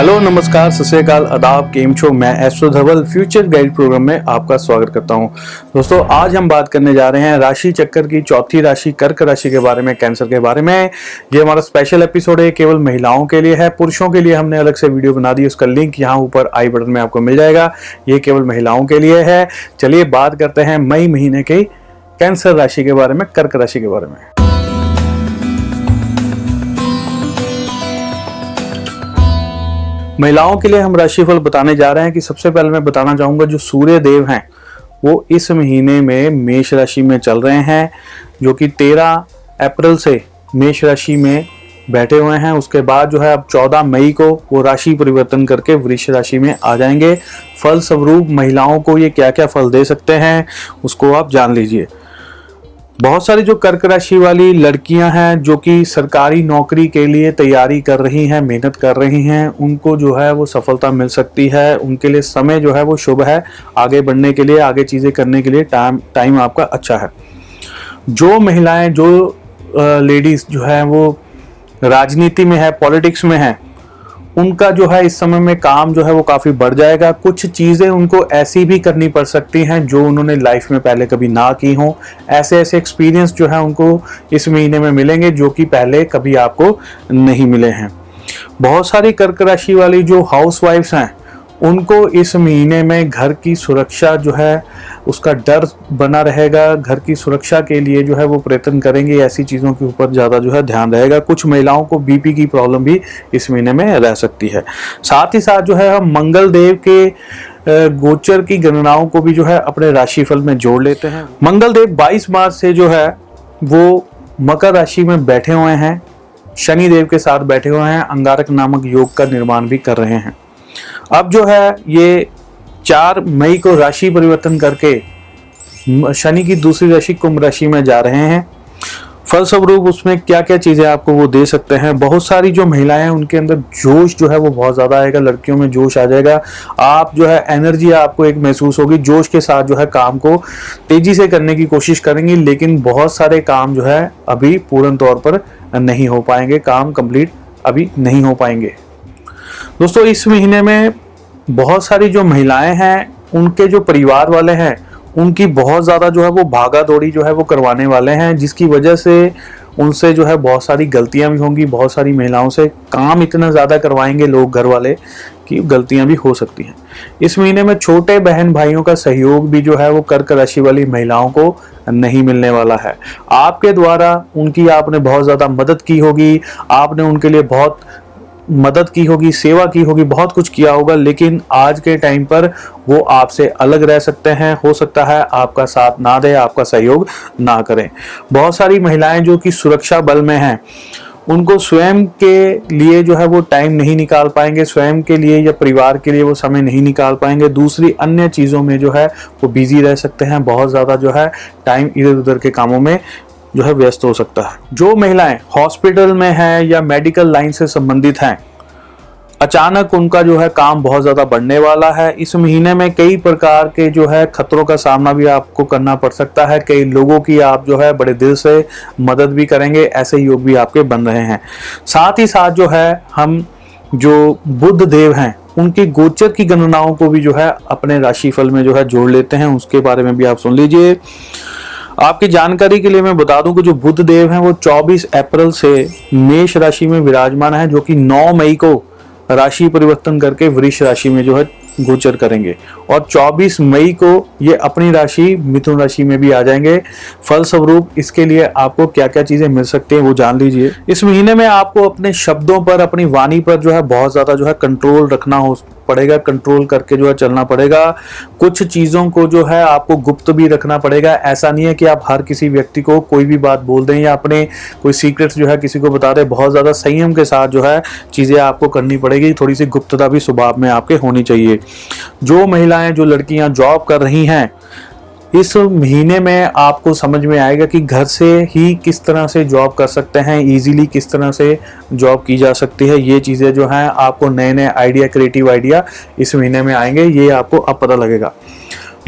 Hello, नमस्कार, सत श्रीकाल आदाब, केम छो, मैं astro Dhaval, future guide program में आपका स्वागत करता हूँ। दोस्तों, आज हम बात करने जा रहे हैं राशि चक्कर की चौथी राशि, कर्क राशि के बारे में, कैंसर के बारे में। ये हमारा स्पेशल एपिसोड है केवल महिलाओं के लिए है, पुरुषों के लिए हमने अलग से वीडियो बना दी, उसका लिंक यहाँ ऊपर आई बटन में आपको मिल जाएगा। ये केवल महिलाओं के लिए है। चलिए बात करते हैं मई महीने की कैंसर राशि के बारे में, कर्क राशि के बारे में। महिलाओं के लिए हम राशिफल बताने जा रहे हैं कि सबसे पहले मैं बताना चाहूँगा जो सूर्य देव हैं, वो इस महीने में मेष राशि में चल रहे हैं, जो कि 13 अप्रैल से मेष राशि में बैठे हुए हैं। उसके बाद जो है अब 14 मई को वो राशि परिवर्तन करके वृक्ष राशि में आ जाएँगे। फल स्वरूप महिलाओं को ये क्या क्या फल दे सकते हैं, उसको आप जान लीजिए। बहुत सारी जो कर्क राशि वाली लड़कियाँ हैं, जो कि सरकारी नौकरी के लिए तैयारी कर रही हैं, मेहनत कर रही हैं, उनको जो है वो सफलता मिल सकती है। उनके लिए समय जो है वो शुभ है। आगे बढ़ने के लिए, आगे चीज़ें करने के लिए टाइम टाइम आपका अच्छा है। जो महिलाएँ, जो लेडीज़ जो है वो राजनीति में है, पॉलिटिक्स में है उनका जो है इस समय में काम जो है वो काफ़ी बढ़ जाएगा। कुछ चीज़ें उनको ऐसी भी करनी पड़ सकती हैं जो उन्होंने लाइफ में पहले कभी ना की हों। ऐसे ऐसे एक्सपीरियंस जो है उनको इस महीने में मिलेंगे जो कि पहले कभी आपको नहीं मिले हैं। बहुत सारी कर्क राशि वाली जो हाउस वाइफ्स हैं उनको इस महीने में घर की सुरक्षा जो है, उसका डर बना रहेगा। घर की सुरक्षा के लिए जो है, वो प्रयत्न करेंगे। ऐसी चीज़ों के ऊपर ज़्यादा जो है ध्यान रहेगा। कुछ महिलाओं को बीपी की प्रॉब्लम भी इस महीने में रह सकती है। साथ ही साथ जो है, हम मंगल देव के गोचर की गणनाओं को भी जो है, अपने राशिफल में जोड़ लेते हैं। मंगल देव 22 मार्च से जो है, वो मकर राशि में बैठे हुए हैं। शनि देव के साथ बैठे हुए हैं। अंगारक नामक योग का निर्माण भी कर रहे हैं। अब जो है, ये चार मई को राशि परिवर्तन करके शनि की दूसरी राशि कुंभ राशि में जा रहे हैं। फलस्वरूप उसमें क्या क्या चीज़ें आपको वो दे सकते हैं? बहुत सारी जो महिलाएँ हैं, उनके अंदर जोश जो है, वो बहुत ज़्यादा आएगा। लड़कियों में जोश आ जाएगा। आप जो है, एनर्जी आपको एक महसूस होगी। जोश के साथ जो है, काम को तेज़ी से करने की कोशिश करेंगी, लेकिन बहुत सारे काम जो है, अभी पूर्ण तौर पर नहीं हो पाएँगे। काम कंप्लीट अभी नहीं हो पाएँगे। दोस्तों, इस महीने में बहुत सारी जो महिलाएँ हैं, उनके जो परिवार वाले हैं, उनकी बहुत ज़्यादा जो है वो भागा दौड़ी जो है वो करवाने वाले हैं, जिसकी वजह से उनसे जो है बहुत सारी गलतियाँ भी होंगी, बहुत सारी महिलाओं से काम इतना ज़्यादा करवाएँगे लोग घर वाले कि गलतियाँ भी हो सकती हैं। इस महीने में छोटे बहन भाइयों का सहयोग भी जो है वो कर्क राशि वाली महिलाओं को नहीं मिलने वाला है। आपके द्वारा उनकी आपने बहुत ज़्यादा मदद की होगी, आपने उनके लिए बहुत मदद की होगी, सेवा की होगी, बहुत कुछ किया होगा, लेकिन आज के टाइम पर वो आपसे अलग रह सकते हैं, हो सकता है आपका साथ ना दे, आपका सहयोग ना करें। बहुत सारी महिलाएँ जो कि सुरक्षा बल में हैं, उनको स्वयं के लिए जो है वो टाइम नहीं निकाल पाएँगे, स्वयं के लिए या परिवार के लिए वो समय नहीं निकाल पाएँगे। दूसरी अन्य चीज़ों में जो है वो बिज़ी रह सकते हैं, बहुत ज़्यादा जो है टाइम इधर उधर के कामों में जो है व्यस्त हो सकता है। जो महिलाएँ हॉस्पिटल में हैं या मेडिकल लाइन से संबंधित हैं, अचानक उनका जो है काम बहुत ज़्यादा बढ़ने वाला है। इस महीने में कई प्रकार के जो है खतरों का सामना भी आपको करना पड़ सकता है। कई लोगों की आप जो है बड़े दिल से मदद भी करेंगे, ऐसे योग भी आपके बन रहे हैं। साथ ही साथ जो है हम जो बुद्ध देव हैं, उनकी गोचर की गणनाओं को भी जो है अपने राशिफल में जो है जोड़ लेते हैं। उसके बारे में भी आप सुन लीजिए। आपकी जानकारी के लिए मैं बता दूँ कि जो बुद्ध देव हैं, वो 24 अप्रैल से मेष राशि में विराजमान है, जो कि 9 मई को राशि परिवर्तन करके वृक्ष राशि में जो है गोचर करेंगे। और 24 मई को ये अपनी राशि, मिथुन राशि में भी आ जाएँगे। फल स्वरूप इसके लिए आपको क्या क्या चीज़ें मिल सकती हैं, वो जान लीजिए। इस महीने में आपको अपने शब्दों पर, अपनी वाणी पर जो है बहुत ज़्यादा जो है कंट्रोल रखना हो पड़ेगा कंट्रोल करके जो है चलना पड़ेगा। कुछ चीज़ों को जो है आपको गुप्त भी रखना पड़ेगा। ऐसा नहीं है कि आप हर किसी व्यक्ति को कोई भी बात बोल दें या अपने कोई सीक्रेट्स जो है किसी को बता दें। बहुत ज़्यादा संयम के साथ जो है चीज़ें आपको करनी पड़ेगी। थोड़ी सी गुप्तता भी स्वभाव में आपके होनी चाहिए। जो महिलाएँ, जो लड़कियाँ जॉब कर रही हैं इस महीने में आपको समझ में आएगा कि घर से ही किस तरह से जॉब कर सकते हैं इजीली किस तरह से जॉब की जा सकती है, ये चीज़ें जो हैं, आपको नए नए आइडिया क्रिएटिव आइडिया इस महीने में आएँगे, ये आपको अब पता लगेगा।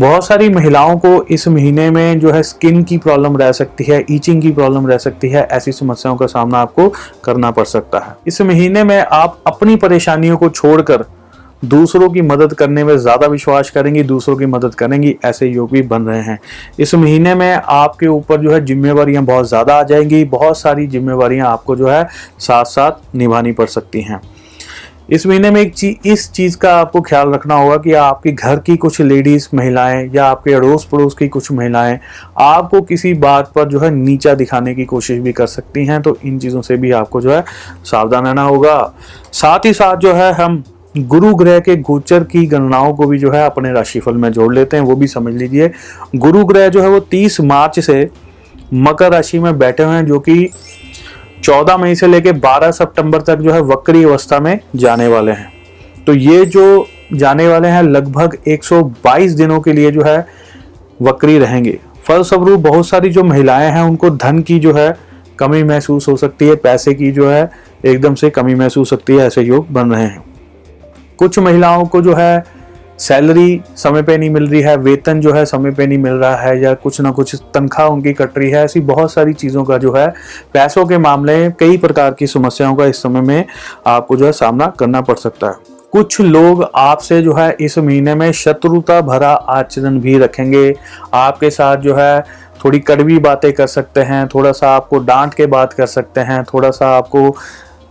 बहुत सारी महिलाओं को इस महीने में जो है स्किन की प्रॉब्लम रह सकती है ईचिंग की प्रॉब्लम रह सकती है, ऐसी समस्याओं का सामना आपको करना पड़ सकता है। इस महीने में आप अपनी परेशानियों को छोड़कर दूसरों की मदद करने में ज़्यादा विश्वास करेंगी, दूसरों की मदद करेंगी, ऐसे योग भी बन रहे हैं। इस महीने में आपके ऊपर जो है जिम्मेवारियाँ बहुत ज़्यादा आ जाएँगी, बहुत सारी जिम्मेवारियाँ आपको जो है साथ साथ निभानी पड़ सकती हैं। इस महीने में एक चीज़, इस चीज़ का आपको ख्याल रखना होगा कि आपके घर की कुछ लेडीज़ महिलाएँ या आपके अड़ोस पड़ोस की कुछ महिलाएँ आपको किसी बात पर जो है नीचा दिखाने की कोशिश भी कर सकती हैं तो इन चीज़ों से भी आपको जो है सावधान रहना होगा। साथ ही साथ जो है हम गुरु ग्रह के गोचर की गणनाओं को भी जो है अपने राशिफल में जोड़ लेते हैं, वो भी समझ लीजिए। गुरु ग्रह जो है वो 30 मार्च से मकर राशि में बैठे हुए हैं, जो कि 14 मई से लेकर 12 सितंबर तक जो है वक्री अवस्था में जाने वाले हैं। तो ये जो जाने वाले हैं, लगभग 122 दिनों के लिए जो है वक्री रहेंगे। फलस्वरूप बहुत सारी जो महिलाएँ हैं, उनको धन की जो है कमी महसूस हो सकती है, पैसे की जो है एकदम से कमी महसूस हो सकती है, ऐसे योग बन रहे हैं। कुछ महिलाओं को जो है सैलरी समय पे नहीं मिल रही है, वेतन जो है समय पे नहीं मिल रहा है या कुछ ना कुछ तनख्वाह उनकी कट रही है, ऐसी बहुत सारी चीज़ों का जो है पैसों के मामले कई प्रकार की समस्याओं का इस समय में आपको जो है सामना करना पड़ सकता है। कुछ लोग आपसे जो है इस महीने में शत्रुता भरा आचरण भी रखेंगे, आपके साथ जो है थोड़ी कड़वी बातें कर सकते हैं, थोड़ा सा आपको डांट के बात कर सकते हैं, थोड़ा सा आपको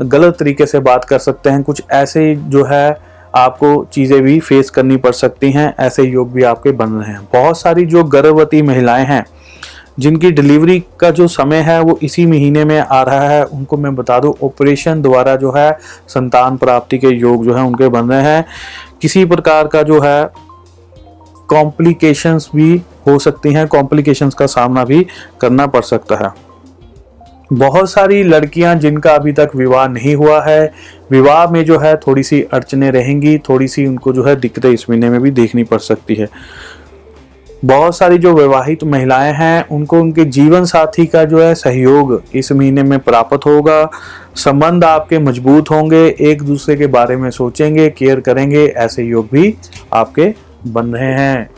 गलत तरीके से बात कर सकते हैं, कुछ ऐसे जो है आपको चीज़ें भी फेस करनी पड़ सकती हैं, ऐसे योग भी आपके बन रहे हैं। बहुत सारी जो गर्भवती महिलाएँ हैं, जिनकी डिलीवरी का जो समय है, वो इसी महीने में आ रहा है। उनको मैं बता दूँ ऑपरेशन द्वारा जो है, संतान प्राप्ति के योग जो है, उनके बन रहे हैं। किसी प्रकार का जो है कॉम्प्लिकेशंस भी हो सकती हैं कॉम्प्लिकेशंस का सामना भी करना पड़ सकता है। बहुत सारी लड़कियाँ जिनका अभी तक विवाह नहीं हुआ है, विवाह में जो है थोड़ी सी अड़चने रहेंगी थोड़ी सी उनको जो है दिक्कतें इस महीने में भी देखनी पड़ सकती है। बहुत सारी जो विवाहित महिलाएँ हैं, उनको उनके जीवन साथी का जो है सहयोग इस महीने में प्राप्त होगा। संबंध आपके मज़बूत होंगे एक दूसरे के बारे में सोचेंगे, केयर करेंगे, ऐसे योग भी आपके बन रहे हैं।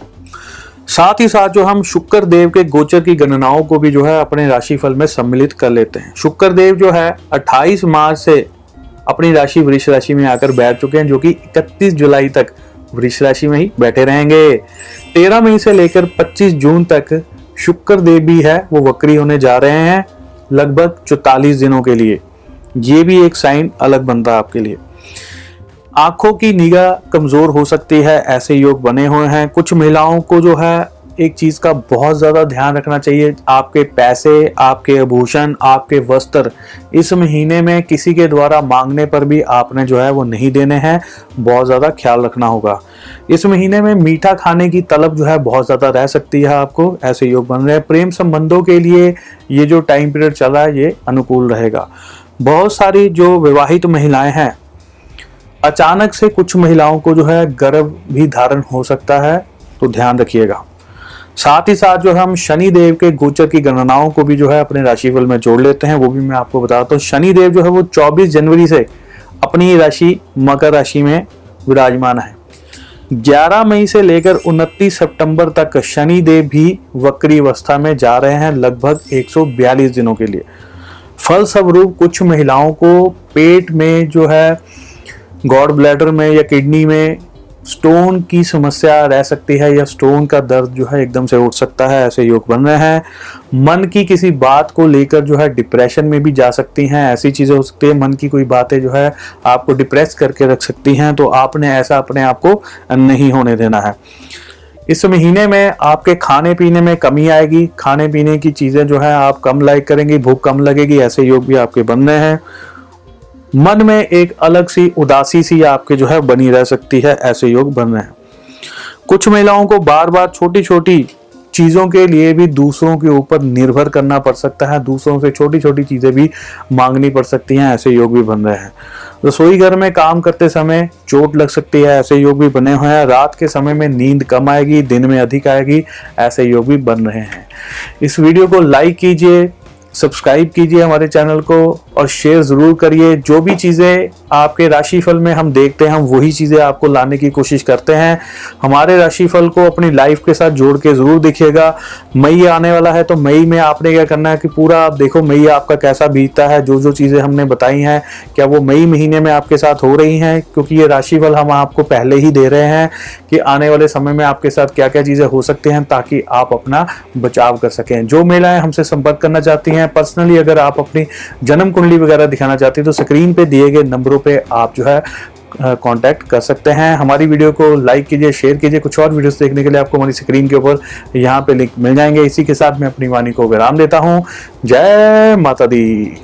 साथ ही साथ जो हम शुक्र देव के गोचर की गणनाओं को भी जो है अपने राशिफल में सम्मिलित कर लेते हैं। शुक्र देव जो है 28 मार्च से अपनी राशि वृक्ष राशि में आकर बैठ चुके हैं, जो कि 31 जुलाई तक वृक्ष राशि में ही बैठे रहेंगे। 13 मई से लेकर 25 जून तक शुक्र देव भी है, वो वक्री होने जा रहे हैं, लगभग चौतालीस दिनों के लिए। ये भी एक साइन अलग बनता है आपके लिए। आँखों की निगाह कमज़ोर हो सकती है, ऐसे योग बने हुए हैं। कुछ महिलाओं को जो है एक चीज़ का बहुत ज़्यादा ध्यान रखना चाहिए, आपके पैसे, आपके आभूषण, आपके वस्त्र, इस महीने में किसी के द्वारा मांगने पर भी आपने जो है वो नहीं देने हैं, बहुत ज़्यादा ख्याल रखना होगा। इस महीने में मीठा खाने की तलब जो है बहुत ज़्यादा रह सकती है आपको, ऐसे योग बन रहे हैं। प्रेम संबंधों के लिए ये जो टाइम पीरियड चल रहा है, ये अनुकूल रहेगा। बहुत सारी जो विवाहित महिलाएँ हैं, अचानक से कुछ महिलाओं को जो है गर्भ भी धारण हो सकता है तो ध्यान रखिएगा। साथ ही साथ जो हम शनि देव के गोचर की गणनाओं को भी जो है, अपने राशिफल में जोड़ लेते हैं, वो भी मैं आपको बताता हूँ। शनि देव जो है, वो 24 जनवरी से अपनी राशि, मकर राशि में विराजमान है। 11 मई से लेकर 29 सितंबर तक शनि देव भी वक्री अवस्था में जा रहे हैं, लगभग 142 दिनों के लिए। फलस्वरूप कुछ महिलाओं को पेट में जो है गॉड ब्लैडर में या किडनी में स्टोन की समस्या रह सकती है, या स्टोन का दर्द जो है एकदम से उठ सकता है, ऐसे योग बन रहे हैं। मन की किसी बात को लेकर जो है डिप्रेशन में भी जा सकती हैं, ऐसी चीज़ें हो सकती है, मन की कोई बातें जो है आपको डिप्रेस करके रख सकती हैं तो आपने ऐसा अपने आप को नहीं होने देना है। इस महीने में आपके खाने पीने में कमी आएगी, खाने पीने की चीज़ें जो है आप कम लाइक करेंगी, भूख कम लगेगी, ऐसे योग भी आपके बन रहे हैं। मन में एक अलग सी, उदासी सी आपके जो है बनी रह सकती है, ऐसे योग बन रहे हैं। कुछ महिलाओं को बार बार छोटी छोटी चीज़ों के लिए भी दूसरों के ऊपर निर्भर करना पड़ सकता है, दूसरों से छोटी छोटी चीज़ें भी मांगनी पड़ सकती हैं, ऐसे योग भी बन रहे हैं। रसोई घर में काम करते समय चोट लग सकती है, ऐसे योग भी बने हुए हैं। रात के समय में नींद कम आएगी, दिन में अधिक आएगी, ऐसे योग भी बन रहे हैं। इस वीडियो को लाइक कीजिए, सब्सक्राइब कीजिए हमारे चैनल को। और शेयर ज़रूर करिए। जो भी चीज़ें आपके राशिफल में हम देखते हैं, हम वही चीज़ें आपको लाने की कोशिश करते हैं। हमारे राशिफल को अपनी लाइफ के साथ जोड़ के ज़रूर देखिएगा। मई आने वाला है तो मई में आपने क्या करना है कि पूरा आप देखो, मई आपका कैसा बीतता है जो जो चीज़ें हमने बताई हैं, क्या वो मई महीने में आपके साथ हो रही हैं, क्योंकि ये राशिफल हम आपको पहले ही दे रहे हैं कि आने वाले समय में आपके साथ क्या क्या चीज़ें हो सकती हैं ताकि आप अपना बचाव कर सकें। जो महिलाएँ हमसे संपर्क करना चाहती हैं, पर्सनली अगर आप अपनी जन्म कुंडली वगैरह दिखाना चाहते हैं तो स्क्रीन पे दिए गए नंबरों पे आप जो है कांटेक्ट कर सकते हैं। हमारी वीडियो को लाइक कीजिए शेयर कीजिए। कुछ और वीडियोस देखने के लिए आपको हमारी स्क्रीन के ऊपर यहाँ पे लिंक मिल जाएँगे। इसी के साथ मैं अपनी वाणी को विराम देता हूँ। जय माता दी।